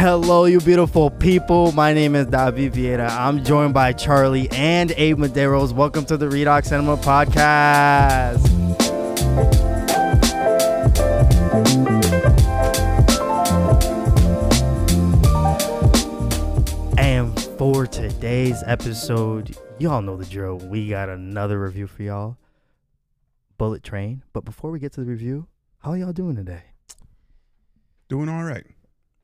Hello, you beautiful people. My name is David Vieira. I'm joined by Charlie and Abe Medeiros. Welcome to the Redox Cinema Podcast. And for today's episode, y'all know the drill. We got another review for y'all Bullet Train. But before we get to the review, how y'all doing today? Doing all right.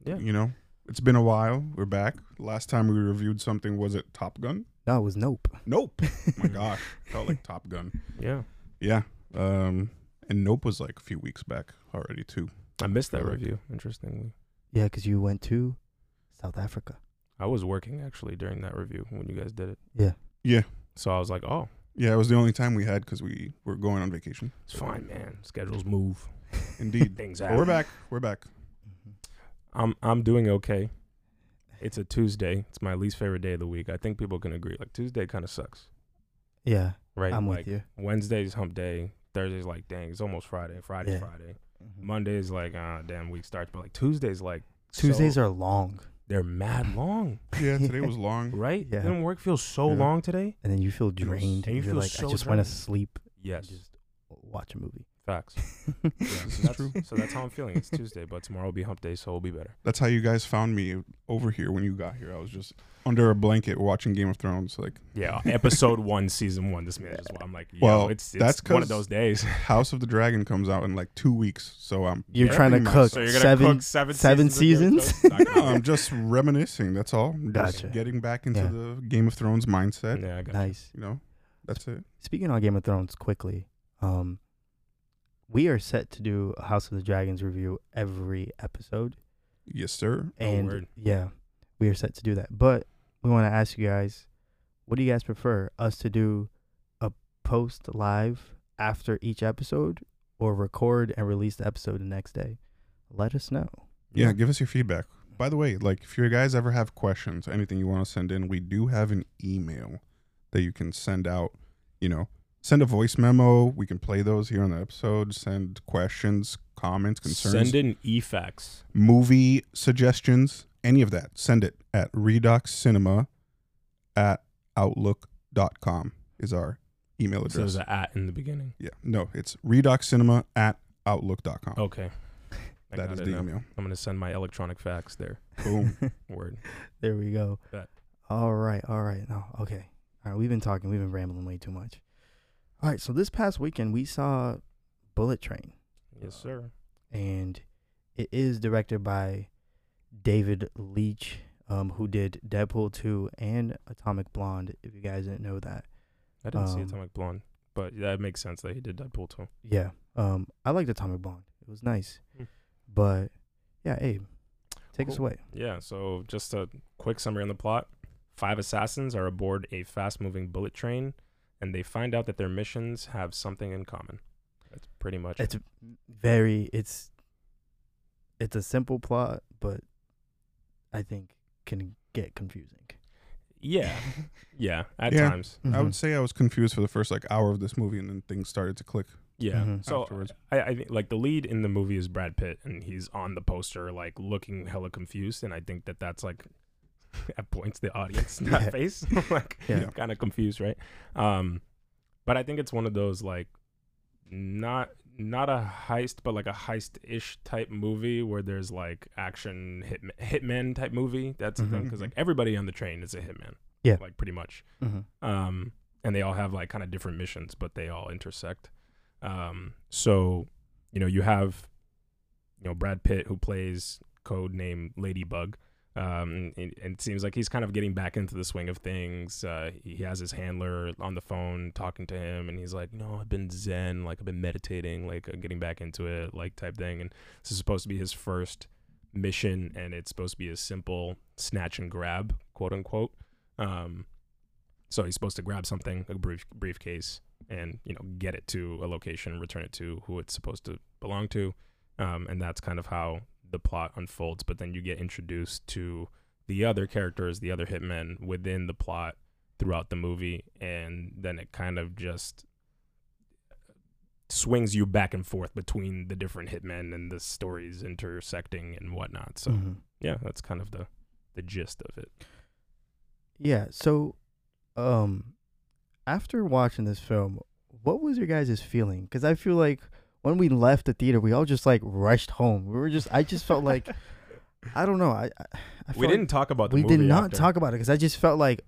Yeah. You know, it's been a while. We're back. Last time we reviewed something was it Top Gun? No, it was Nope. Nope. oh my gosh, felt like Top Gun. Yeah. Yeah. Um, and Nope was like a few weeks back already too. I missed that Correct. review, interestingly. Yeah, because you went to South Africa. I was working actually during that review when you guys did it. Yeah. Yeah. So I was like, oh, Yeah, it was the only time we had because we were going on vacation. it's fine, man. Schedules move. Indeed. Things happen. we're back. We're back. I'm I'm doing okay. It's a Tuesday. It's my least favorite day of the week. I think people can agree. Like Tuesday kind of sucks, Yeah, right? I'm like with you. Wednesday's hump day. Thursday's like, dang, it's almost Friday. Friday, Yeah. Friday. Monday's like, ah, damn, week starts. But like Tuesday's like, Tuesdays so- are long, they're mad long, Yeah, today was long. right? Yeah. Didn't work feel so Yeah. long today? and then you feel drained. and you feel like, so I just want to sleep. Yes, And just watch a movie. Facts. Yeah, This so is that's, true. So that's how I'm feeling. It's Tuesday, but tomorrow will be hump day, so it'll be better. That's how you guys found me over here when you got here. I was just under a blanket watching Game of Thrones. Like Yeah, episode one, season one. This man is why I'm like, yo, Well, it's, it's that's one of those days. House of the Dragon comes out in like two weeks, so I'm You're trying to cook So you're seven. cook seven seven seasons. of Game of Thrones? Not I'm just reminiscing. That's all. Just Gotcha. getting back into Yeah. the Game of Thrones mindset. yeah, I got nice. You know, that's it. Speaking on Game of Thrones, quickly, um, we are set to do a House of the Dragons review every episode, Yes, sir. Oh, and word. yeah, we are set to do that. But we want to ask you guys, what do you guys prefer? Us to do a post live after each episode, or record and release the episode the next day? Let us know. Yeah, give us your feedback. By the way, like if you guys ever have questions, anything you want to send in, we do have an email that you can send out. You know, send a voice memo. We can play those here on the episode. Send questions, comments, concerns, Send in E EFAX. movie suggestions, any of that. Send it at redoxcinema at outlook.com is our email address. So there's an at in the beginning. yeah, no, it's redoxcinema at outlook.com. Okay. I that got the now. email. I'm gonna send my electronic fax there. Boom. Word. There we go. Bet. All right, all right. No, okay. All right, we've been talking, we've been rambling way too much. All right, so this past weekend we saw Bullet Train, Yes, sir. and it is directed by David Leitch, um, who did Deadpool 2 and Atomic Blonde, if you guys didn't know that. I didn't see Um, Atomic Blonde, but that makes sense that he did Deadpool 2. Yeah. Um, I liked Atomic Blonde. It was nice. Hmm. But yeah, Abe, take us away. Yeah, so just a quick summary on the plot. Five assassins are aboard a fast moving bullet train, and they find out that their missions have something in common. That's pretty much It's it. very it's it's a simple plot, but I think can get confusing. Yeah, yeah, at Yeah. times. I Mhm. would say I was confused for the first like hour of this movie, and then things started to click. Yeah. Mhm. So Afterwards. I, I think like the lead in the movie is Brad Pitt, and he's on the poster like looking hella confused, and I think that that's like at points the audience that Yeah. face like Yeah. kind of confused, right? Um, but I think it's one of those like not not a heist, but like a heist-ish type movie where there's like action hit hitman type movie. That's the thing because like everybody on the train is a hitman. Yeah. like pretty much Mhm. um, and they all have like kind of different missions, but they all intersect. Um, so you know, you have you know Brad Pitt who plays code name Ladybug. Um, and, it seems like he's kind of getting back into the swing of things. Uh, he has his handler on the phone talking to him, and he's like, "No, I've been Zen, like I've been meditating, like uh, getting back into it, like type thing." And this is supposed to be his first mission, and it's supposed to be a simple snatch and grab, quote unquote. Um, so he's supposed to grab something, a brief briefcase, and you know get it to a location, return it to who it's supposed to belong to, um, and that's kind of how the plot unfolds. But then you get introduced to the other characters, the other hitmen within the plot throughout the movie, and then it kind of just swings you back and forth between the different hitmen and the stories intersecting and whatnot. So Mhm. yeah, that's kind of the the gist of it. Yeah. So, um, after watching this film, what was your guys' feeling? Because I feel like when we left the theater, we all just like rushed home. We were just, I just felt like, I don't know. I, I, I We didn't talk about the we movie did not after. talk about it because I just felt like,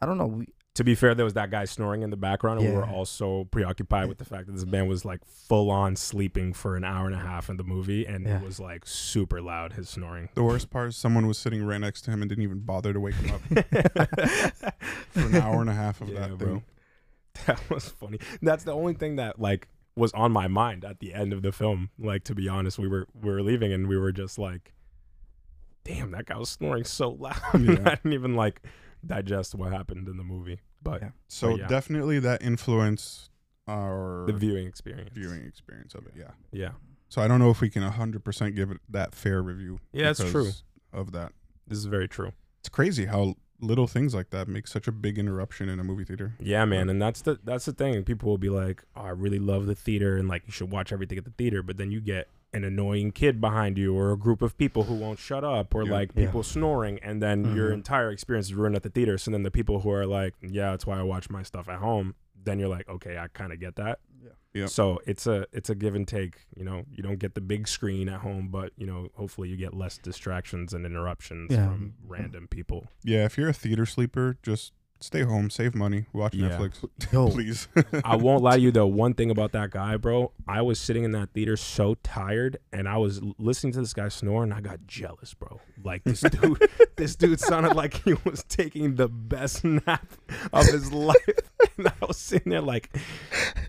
I don't know. We, to be fair, there was that guy snoring in the background, and we were Yeah. all so preoccupied with the fact that this man was like full on sleeping for an hour and a half in the movie, and Yeah. it was like super loud. His snoring. The worst part is someone was sitting right next to him and didn't even bother to wake him up for an hour and a half of Yeah, that bro. thing. That was funny. That's the only thing that like was on my mind at the end of the film. Like to be honest, we were we were leaving and we were just like, "Damn, that guy was snoring so loud." Yeah. I didn't even like digest what happened in the movie, but Yeah. So But yeah. definitely that influenced our the viewing experience. viewing experience of it. Yeah. Yeah, So I don't know if we can 100% give it that fair review. Yeah, it's true. Of that. this is very true. It's crazy how little things like that make such a big interruption in a movie theater. Yeah, man, and that's the that's the thing. People will be like, "Oh, I really love the theater, and like you should watch everything at the theater." But then you get an annoying kid behind you, or a group of people who won't shut up, or Yeah. like Yeah. people snoring, and then your Mhm. entire experience is ruined at the theater. So then the people who are like, "Yeah, that's why I watch my stuff at home," then you're like, "Okay, I kind of get that." So it's a it's a give and take. You know, you don't get the big screen at home, but you know, hopefully you get less distractions and interruptions Yeah. from random people. Yeah, if you're a theater sleeper, just stay home, save money, watch Yeah. Netflix, yo, please. I won't lie to you though. One thing about that guy, bro, I was sitting in that theater so tired, and I was listening to this guy snore, and I got jealous, bro. Like this dude, this dude sounded like he was taking the best nap of his life, and I was sitting there like,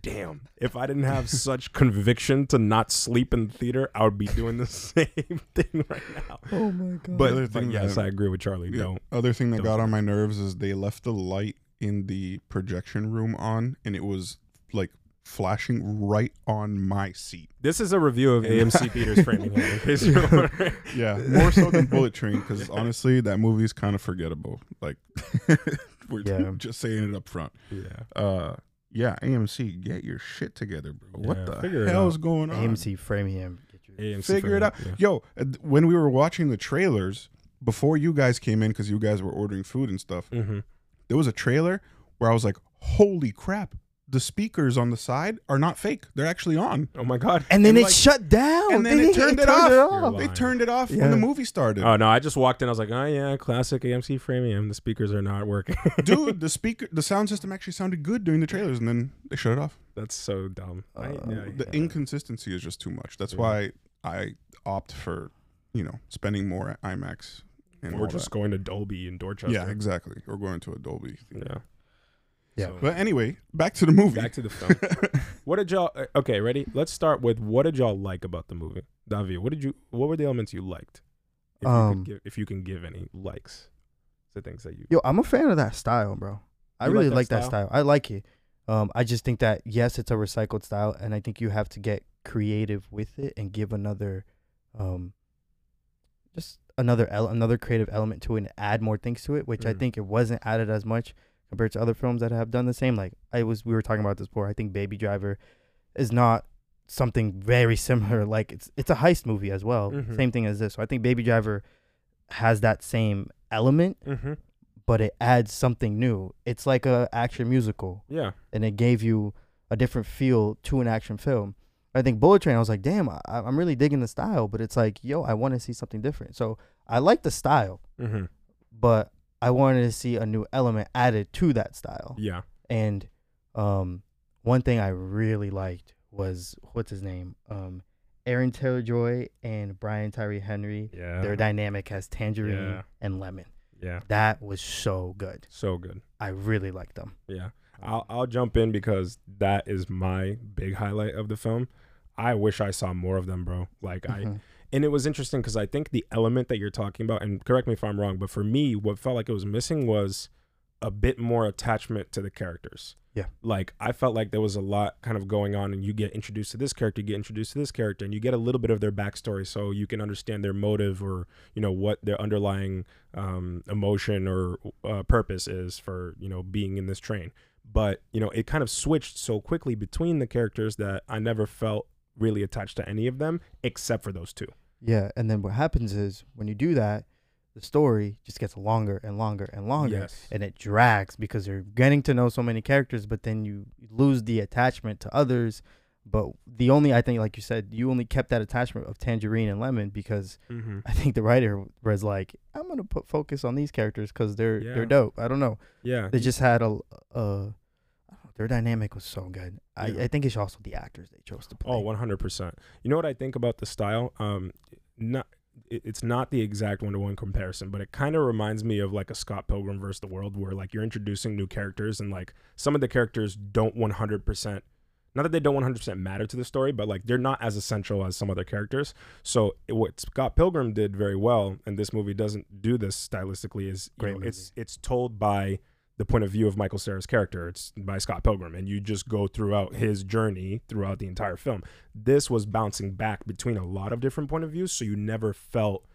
damn. If I didn't have such conviction to not sleep in the theater, I would be doing the same thing right now. oh my god. But, other but thing yes, that- I agree with Charlie. Yeah. Don't. Other thing that Don't got on my nerves is they left the light in the projection room on, and it was like flashing right on my seat. This is a review of And- AMC Theaters Framingham. In case. Yeah, more so than Bullet Train, because honestly, that movie is kind of forgettable. Like, we're Yeah. just saying it up front. Yeah. Uh, yeah, AMC, get your shit together, bro. what Yeah, the hell is going on? AMC Framingham. Get your- AMC Figure it out. Yeah. Yo, uh, when we were watching the trailers before you guys came in, because you guys were ordering food and stuff, Mm-hmm. There was a trailer where I was like, "Holy crap!" The speakers on the side are not fake; they're actually on. Oh my god. And then And it like- shut down. and then They- it turned it off. You're They turned it off Yeah. when the movie started. Oh no! I just walked in. I was like, oh yeah, classic AMC Framingham. The speakers are not working. Dude, the speaker, the sound system actually sounded good during the trailers, and then they shut it off. That's so dumb. I, Uh, yeah, The Yeah. inconsistency is just too much. That's Yeah. why I opt for, you know, spending more at IMAX and or all just that. going to Dolby in Dorchester. Yeah, exactly. We're going to a Dolby. theater. Yeah. Yeah. So, But anyway, back to the movie. back to the film. what did y'all? uh, Okay, ready? Let's start with what did y'all like about the movie, Davi? What did you? What were the elements you liked? If you Um, could give, if you can give any likes, the things that you. Yo, I'm a fan of that style, bro. I You really like like that that style. I like it. Um, I just think that yes, it's a recycled style, and I think you have to get creative with it and give another, um, just another ele- another creative element to it and add more things to it, which I Mhm. think it wasn't added as much compared to other films that have done the same. Like I was, we were talking about this before. I think Baby Driver is not something very similar. Like it's it's a heist movie as well, Mhm. same thing as this. So I think Baby Driver has that same element Mm-hmm. but it adds something new. It's like a action musical, Yeah. and it gave you a different feel to an action film. I think Bullet Train. I was like, damn, I, I'm really digging the style, but it's like, yo, I want to see something different. So I like the style, Mm-hmm. but I wanted to see a new element added to that style. Yeah. And um, one thing I really liked was what's his name, um, Aaron Taylor Joy and Brian Tyree Henry. Yeah. Their dynamic as Tangerine Yeah. and Lemon. yeah. That was so good. So good. I really liked them. Yeah. I'll I'll jump in because that is my big highlight of the film. I wish I saw more of them, bro. Like I Mhm. and it was interesting because I think the element that you're talking about, and correct me if I'm wrong, but for me, what felt like it was missing was a bit more attachment to the characters. Yeah. Like I felt like there was a lot kind of going on, and you get introduced to this character, you get introduced to this character, and you get a little bit of their backstory, so you can understand their motive or you know what their underlying um, emotion or uh, purpose is for you know being in this train. But you know it kind of switched so quickly between the characters that I never felt really attached to any of them except for those two. Yeah, and then what happens is when you do that, the story just gets longer and longer and longer, Yes. and it drags because you're getting to know so many characters, but then you lose the attachment to others. But the only I think, like you said, you only kept that attachment of Tangerine and Lemon because Mm-hmm. I think the writer was like, I'm gonna put focus on these characters because they're Yeah. they're dope. I don't know. Yeah. They just had a, a their dynamic was so good. I, Yeah. I think it's also the actors they chose to play. Oh, 100%. You know what I think about the style? Um not it- it's not the exact one to one comparison, but it kind of reminds me of like a Scott Pilgrim versus the World where like you're introducing new characters and like some of the characters don't 100% not that they don't 100% matter to the story, but like they're not as essential as some other characters. So it- what Scott Pilgrim did very well, and this movie doesn't do this stylistically, is you know, it's it's told by the point of view of Michael Cera's character. It's by Scott Pilgrim, and you just go throughout his journey throughout the entire film. This was bouncing back between a lot of different point of views, so you never felt,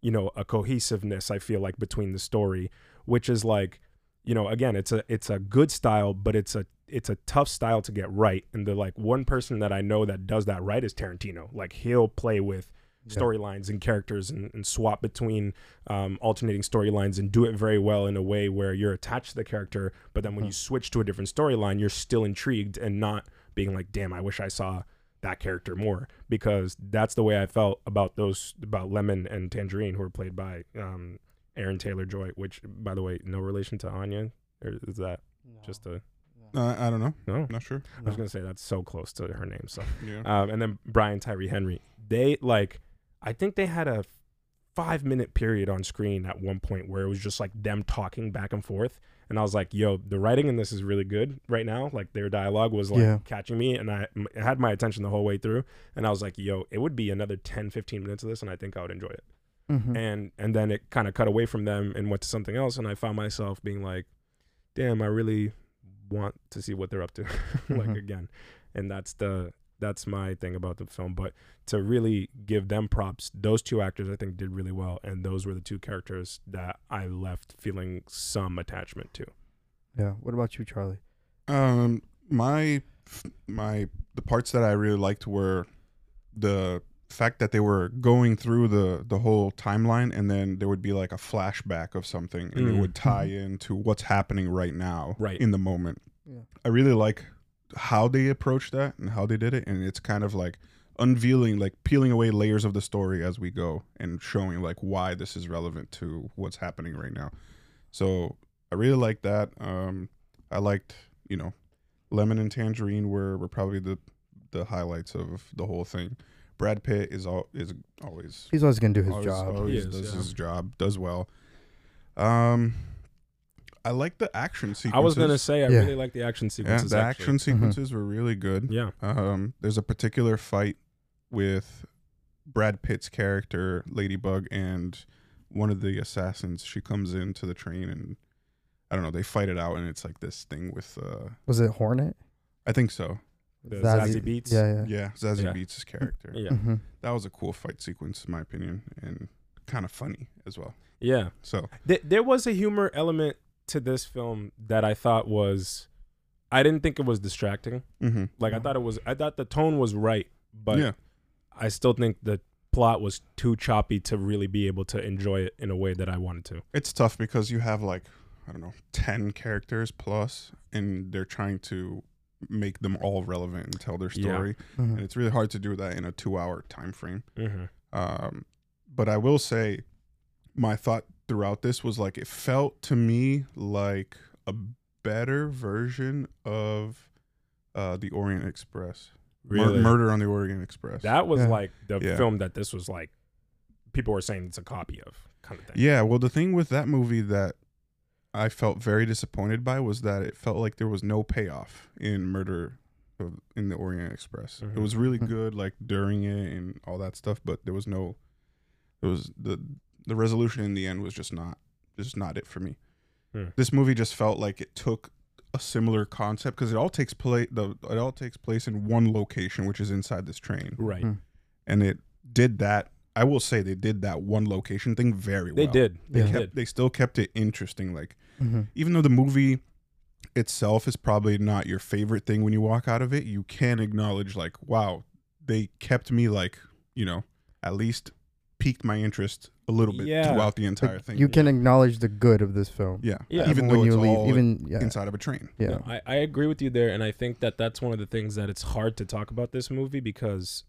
you know, a cohesiveness. I feel like between the story, which is like, you know, again, it's a it's a good style, but it's a it's a tough style to get right. And the like one person that I know that does that right is Tarantino. Like he'll play with Yeah. storylines and characters and, and swap between um, alternating storylines and do it very well in a way where you're attached to the character, but then when Mhm. you switch to a different storyline, you're still intrigued and not being like, damn, I wish I saw that character more because that's the way I felt about those about Lemon and Tangerine who were played by um, Aaron Taylor Joy, which by the way, no relation to Anya. Or is that No, just a Uh, I don't know. no? Not sure. I was no. gonna say that's so close to her name. So Yeah. um, and then Brian Tyree Henry. They like, I think they had a five minute period on screen at one point where it was just like them talking back and forth. And I was like, yo, the writing in this is really good right now. Like their dialogue was like Yeah. catching me and I m- it had my attention the whole way through. And I was like, yo, it would be another 10, 15 minutes of this and I think I would enjoy it. Mhm. And and then it kind of cut away from them and went to something else. And I found myself being like, damn, I really want to see what they're up to like Mhm. again. And that's the that's my thing about the film. But to really give them props, those two actors I think did really well, and those were the two characters that I left feeling some attachment to. yeah. What about you, Charlie? Um, my my the parts that I really liked were the fact that they were going through the the whole timeline, and then there would be like a flashback of something, and it Mm. would tie into what's happening right now, Right. in the moment. Yeah. I really like how they approached that and how they did it, and it's kind of like unveiling, like peeling away layers of the story as we go, and showing like why this is relevant to what's happening right now. So I really like that. Um, I liked, you know, lemon and tangerine were, were probably the the highlights of the whole thing. Brad Pitt is all is always He's always gonna do his always, job. always He is, does yeah. his job, does well. Um, I like the action sequences. I was gonna say I Yeah. really like the action yeah, sequences. the actually. action sequences were really good. Yeah. Um, there's a particular fight with Brad Pitt's character Ladybug and one of the assassins. She comes into the train and I don't know. They fight it out, and it's like this thing with. uh Was it Hornet? I think so. The Zazie Beetz? Yeah, yeah. Yeah, Zazie Yeah. Beetz' character. Yeah. hmm That was a cool fight sequence, in my opinion, and kind of funny as well. Yeah. So Th- there was a humor element to this film that I thought was I didn't think it was distracting. hmm Like I thought it was I thought the tone was right, but yeah, I still think the plot was too choppy to really be able to enjoy it in a way that I wanted to. it's tough because you have like I don't know ten characters plus, and they're trying to make them all relevant and tell their Yeah. story, hmm and it's really hard to do that in a two-hour time frame. Mm-hmm. Um, but I will say, my thought throughout this was like it felt to me like a better version of uh, the Orient Express, Mur- Murder on the Orient Express. that was Yeah. like the Yeah. film that this was like. People were saying it's a copy of kind of thing. Yeah, well, the thing with that movie that I felt very disappointed by was that it felt like there was no payoff in Murder of, in the Orient Express. Mhm. It was really Mhm. good, like during it and all that stuff, but there was no, there was the the resolution in the end was just not just not it for me. Hmm. This movie just felt like it took a similar concept because it all takes place the it all takes place in one location, which is inside this train, Right. Mm. and it did that. I will say they did that one location thing very well. They did. They Yeah. kept, did. they still kept it interesting. Like hmm even though the movie itself is probably not your favorite thing when you walk out of it, you can acknowledge like, wow, they kept me like, you know, at least piqued my interest a little bit Yeah. throughout the entire Like, thing. you can acknowledge the good of this film. yeah. Yeah. Even when though you it's leave, all even yeah, inside of a train. yeah. No, I, I agree with you there, and I think that that's one of the things that it's hard to talk about this movie because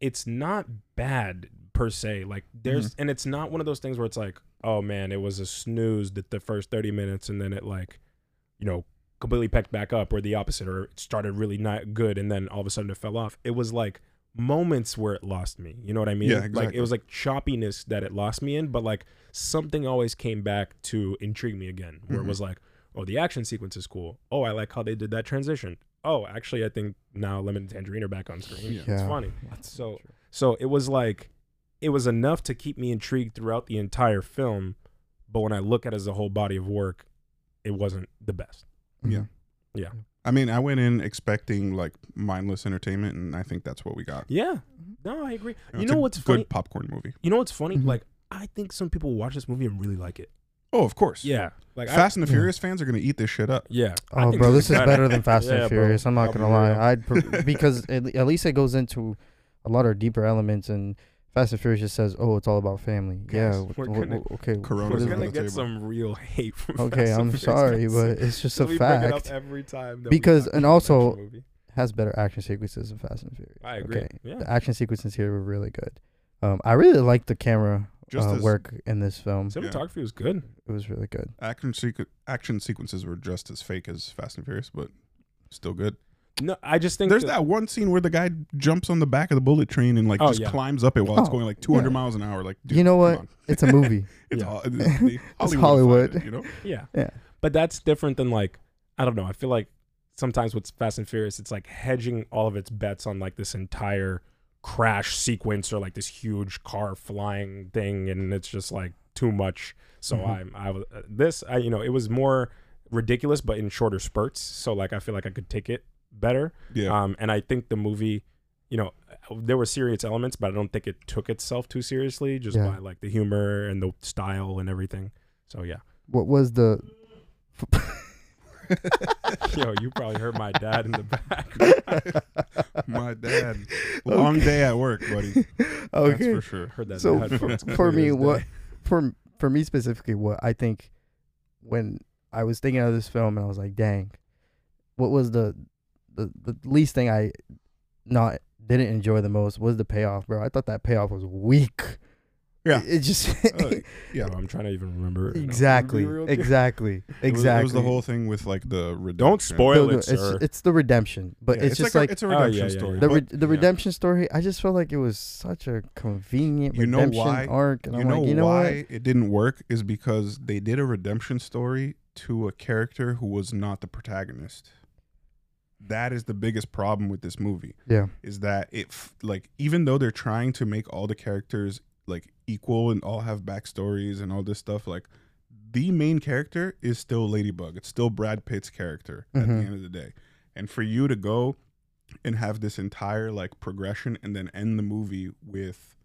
it's not bad per se. Like there's, and it's not one of those things where it's like, oh man, it was a snooze that the first thirty minutes, and then it like, you know, completely pecked back up, or the opposite, or it started really not good, and then all of a sudden it fell off. It was like moments where it lost me. You know what I mean? Yeah, Like it was like choppiness that it lost me in, but like something always came back to intrigue me again, where Mhm. it was like, oh, the action sequence is cool. Oh, I like how they did that transition. Oh, actually, I think now Lemon and Tangerine are back on screen. Yeah. It's funny. That's So- So it was like, it was enough to keep me intrigued throughout the entire film. But when I look at it as a whole body of work, it wasn't the best. Yeah. Yeah. I mean, I went in expecting like mindless entertainment, and I think that's what we got. Yeah. No, I agree. You It's know a what's good funny? popcorn movie. You know what's funny? Mhm. Like, I think some people watch this movie and really like it. Oh, of course. Yeah. Like, I, Fast and the Yeah. Furious fans are gonna eat this shit up. yeah. I Oh, think bro, this is better. better than Fast Yeah, and bro. Furious. I'm not I'll gonna lie. real. I'd pr- because at, le- at least it goes into a lot of deeper elements, and Fast and Furious just says, "Oh, it's all about family." yeah. Guys, wh- we're wh- gonna- wh- okay. Corona's We're is on gonna get table. some real hate from Okay, Fast I'm and sorry, fans. but it's just a We bring it up fact. every time that Because- talk and also- Has better action sequences than Fast and Furious. I agree. Okay. Yeah. The action sequences here were really good. Um, I really liked the camera Just uh, work in this film. Cinematography was good. It was really good. action sequ- action sequences were just as fake as Fast and Furious, but still good. No, I just think There's that- that one scene where the guy jumps on the back of the bullet train and like Oh, just yeah. climbs up it while it's Oh, going like 200 yeah. miles an hour. Like, dude, You know what? It's a movie. It's, Yeah. Hol- it's the It's Hollywood, Hollywood. funded, you know? Yeah. yeah. But that's different than like I don't know. I feel like sometimes with Fast and Furious, it's like hedging all of its bets on like this entire crash sequence or like this huge car flying thing, and it's just like too much. So Mhm. I'm I was this I you know it was more ridiculous, but in shorter spurts. So like I feel like I could take it better. Yeah. Um, and I think the movie, you know, there were serious elements, but I don't think it took itself too seriously, just Yeah. by like the humor and the style and everything. So yeah. What was the? Yo, you probably heard my dad in the back. My dad. Long day at work, buddy. That's okay. for sure. heard that. So for, for me, what for for me specifically, what I think when I was thinking of this film and I was like, dang, what was the the the least thing I not didn't enjoy the most was the payoff, bro. I thought that payoff was weak. Yeah. It, it just Uh, yeah. I'm trying to even remember. it right now. exactly, Be real good. exactly, It was, exactly. it was the whole thing with like the redemption. Don't spoil No, no, it, it's, sir. it's the redemption, but Yeah, it's, just like, like, a, it's a Oh, yeah, redemption yeah, story. the but re- the yeah. redemption story. I just felt like it was such a convenient You know redemption why? arc, and you I'm know like, you know why what? it didn't work is because they did a redemption story to a character who was not the protagonist. That is the biggest problem with this movie Yeah, is that it f- like even though they're trying to make all the characters like equal and all have backstories and all this stuff like the main character is still Ladybug. It's still Brad Pitt's character at the Mhm. end of the day. And for you to go and have this entire like progression and then end the movie with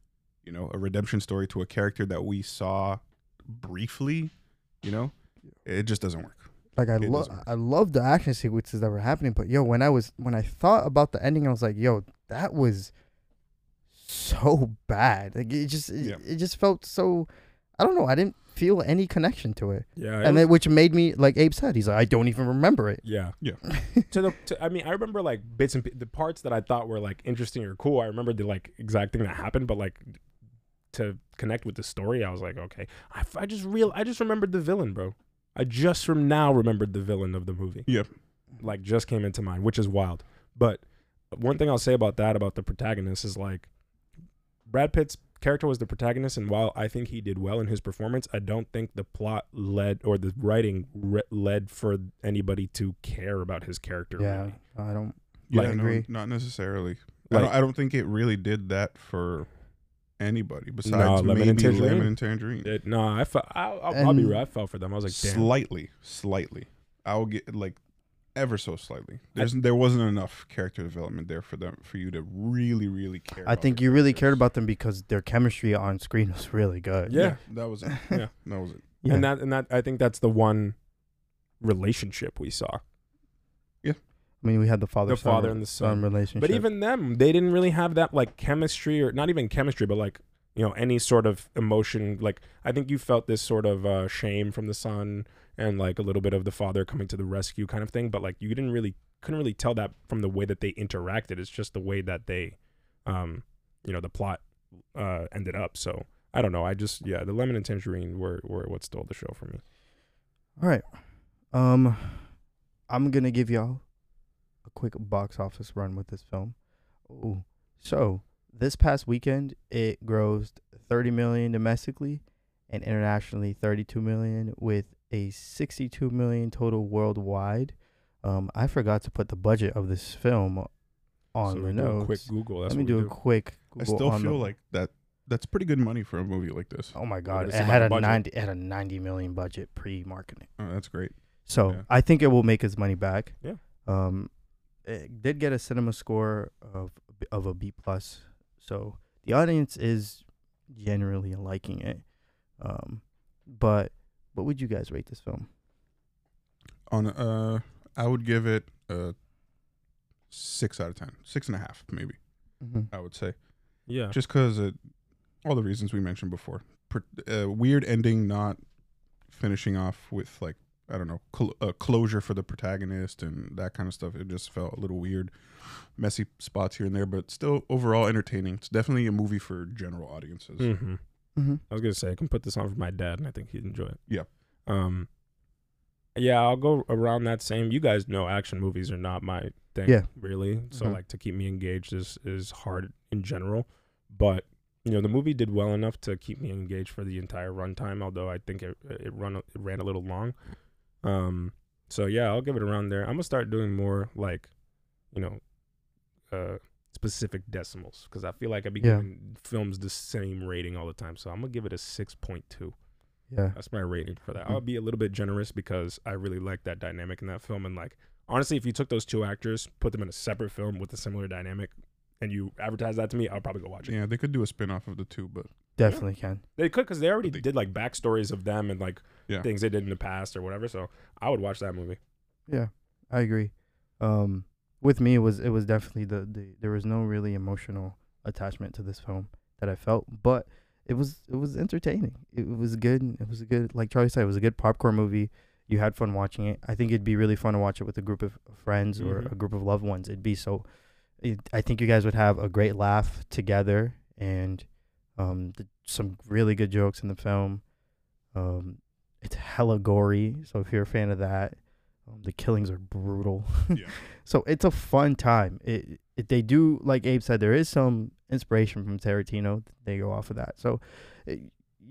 you know a redemption story to a character that we saw briefly, you know, it just doesn't work. Like I love. I love the action sequences that were happening, but yo, when I was when I thought about the ending, I was like, yo, that was so bad. Like it just it, Yeah. it just felt so. I don't know. I didn't feel any connection to it, yeah, it and was- then which made me like Abe said. He's like, I don't even remember it. yeah, Yeah. to the, to, I mean, I remember like bits and pi- the parts that I thought were like interesting or cool. I remember the like exact thing that happened, but like to connect with the story, I was like, okay, I, f- I just real, I just remembered the villain, bro. I just from now remembered the villain of the movie. Yep. like just came into mind, which is wild. But one thing I'll say about that, about the protagonist, is like Brad Pitt's character was the protagonist, and while I think he did well in his performance, I don't think the plot led or the writing re- led for anybody to care about his character. Yeah, really. I don't. Yeah, I no, agree. not necessarily. I, don't, I don't think it really did that for anybody besides Lemon maybe and Tangerine? Lemon and Tangerine. It, no, I felt. I'll, I'll, I'll be And- real. I felt for them. I was like, damn. slightly, slightly. I'll get like ever so slightly. There's there wasn't enough character development there for them for you to really, really care. I about think their you really cared about them because their chemistry on screen was really good. Yeah. that was it. Yeah. That was it. Yeah. And that and that I think that's the one relationship we saw. I mean, we had the father, The father and the son. relationship. But even them, they didn't really have that like chemistry or not even chemistry, but like you know any sort of emotion. Like I think you felt this sort of uh, shame from the son and like a little bit of the father coming to the rescue kind of thing. But like you didn't really couldn't really tell that from the way that they interacted. It's just the way that they, um, you know, the plot uh, ended up. So I don't know. I just yeah, the lemon and tangerine were were what stole the show for me. All right. Um, I'm gonna give y'all quick box office run with this film. Ooh. So this past weekend, it grossed 30 million domestically, and internationally 32 million, with a 62 million total worldwide. Um, I forgot to put the budget of this film on so the do notes. quick Google. That's Let me what do a quick. I still feel the- like that. That's pretty good money for a movie like this. Oh my god! It had a budget? ninety. It had a ninety million budget pre-marketing. Oh, that's great. So Yeah. I think it will make its money back. Yeah. Um, it did get a cinema score of of a B plus. So the audience is generally liking it. Um, but what would you guys rate this film? On uh, I would give it a six out of ten, six and a half maybe. Mm-hmm. I would say Yeah. just because all the reasons we mentioned before. Per, uh, weird ending, not finishing off with like I don't know cl- uh, closure for the protagonist and that kind of stuff. It just felt a little weird, messy spots here and there, but still overall entertaining. It's definitely a movie for general audiences. Mm-hmm. Mm-hmm. I was gonna say I can put this on for my dad, and I think he'd enjoy it. Yeah. Um. Yeah, I'll go around that same. You guys know action movies are not my thing. Yeah. Really. So Mhm. like to keep me engaged is is hard in general, but you know the movie did well enough to keep me engaged for the entire runtime. Although I think it it run it ran a little long. Um. So yeah, I'll give it around there. I'm gonna start doing more like, you know, uh, specific decimals because I feel like I be Yeah. giving films the same rating all the time. So I'm gonna give it a six point two. Yeah. That's my rating for that. Mhm. I'll be a little bit generous because I really like that dynamic in that film. And like honestly, if you took those two actors, put them in a separate film with a similar dynamic, and you advertise that to me, I'll probably go watch it. Yeah, they could do a spin off of the two, but Definitely can. They could because they already But they- did like backstories of them and like Yeah. things they did in the past or whatever. So I would watch that movie. Yeah, I agree. Um, with me, it was it was definitely the, the there was no really emotional attachment to this film that I felt, but it was it was entertaining. It was good. It was a good, like Charlie said, it was a good popcorn movie. You had fun watching it. I think it'd be really fun to watch it with a group of friends or Mhm. a group of loved ones. It'd be so. It, I think you guys would have a great laugh together, and um, th- some really good jokes in the film. Um, it's hella gory, so if you're a fan of that, um, the killings are brutal. Yeah. so it's a fun time. It, it they do like Abe said, there is some inspiration from Tarantino. They go off of that, so it,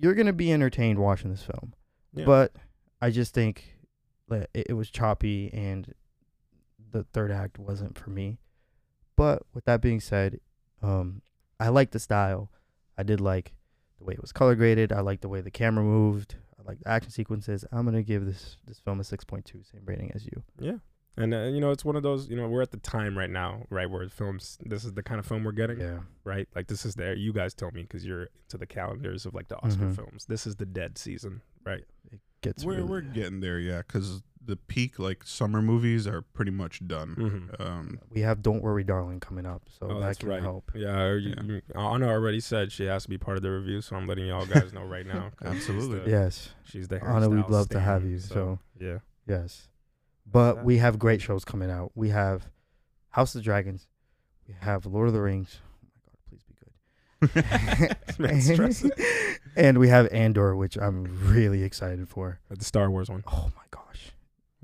you're gonna be entertained watching this film. Yeah. But I just think that it, it was choppy and the third act wasn't for me. But with that being said, um, I like the style. I did like the way it was color graded. I like the way the camera moved. I like the action sequences. I'm gonna give this this film a six point two, same rating as you. Yeah. And uh, you know, it's one of those. You know, we're at the time right now, right, where films. This is the kind of film we're getting. Yeah. right? Like this is there. You guys tell me because you're into the calendars of like the Oscar Mhm. films. This is the dead season, right? It gets we're really, we're getting there, yeah. Because the peak like summer movies are pretty much done. Mm-hmm. Um, we have Don't Worry Darling coming up, so oh, that that's can right. help. Yeah, you, Yeah. you- Anna already said she has to be part of the review, so I'm letting y'all guys know right now. 'cause she's Absolutely. the- Yes. she's the Anna, we'd hairstyle love to have you, so- yeah, Yes. But that. we have great shows coming out. We have House of Dragons. We have Lord of the Rings. Oh my god, please be good. and we have Andor, which I'm really excited for. the Star Wars one. Oh my gosh.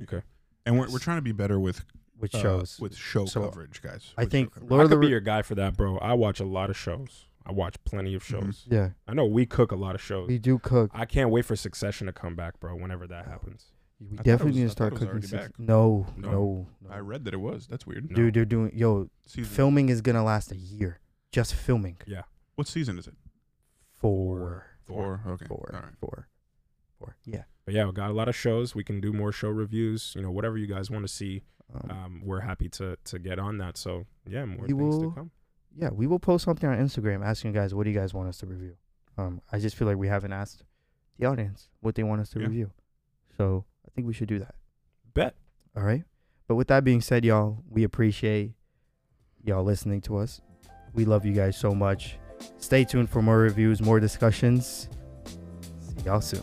Okay, and we're we're trying to be better with Which uh, shows. with show So, coverage, guys. I With think. Lord I of the could be your guy for that, bro. I watch a lot of shows. I watch plenty of Mhm. shows. Yeah. I know we cook a lot of shows. We do cook. I can't wait for Succession to come back, bro. Whenever that happens. We thought it definitely was, need to start cooking. already six- No, No. no, no. I read that it was. That's weird. No. Dude, they're doing yo. Season, Filming is gonna last a year. Just filming. Yeah. What season is it? Four. Four. Okay. Four. All right. Four. Four. Yeah. But yeah, we got a lot of shows. We can do more show reviews. You know, whatever you guys want to see, Um, um, we're happy to to get on that. So yeah, more things will- to come. yeah, we will post something on Instagram asking you guys what do you guys want us to review. Um, I just feel like we haven't asked the audience what they want us to Yeah. review, so I think we should do that. Bet. All right. But with that being said, y'all, we appreciate y'all listening to us. We love you guys so much. Stay tuned for more reviews, more discussions. Y'all soon.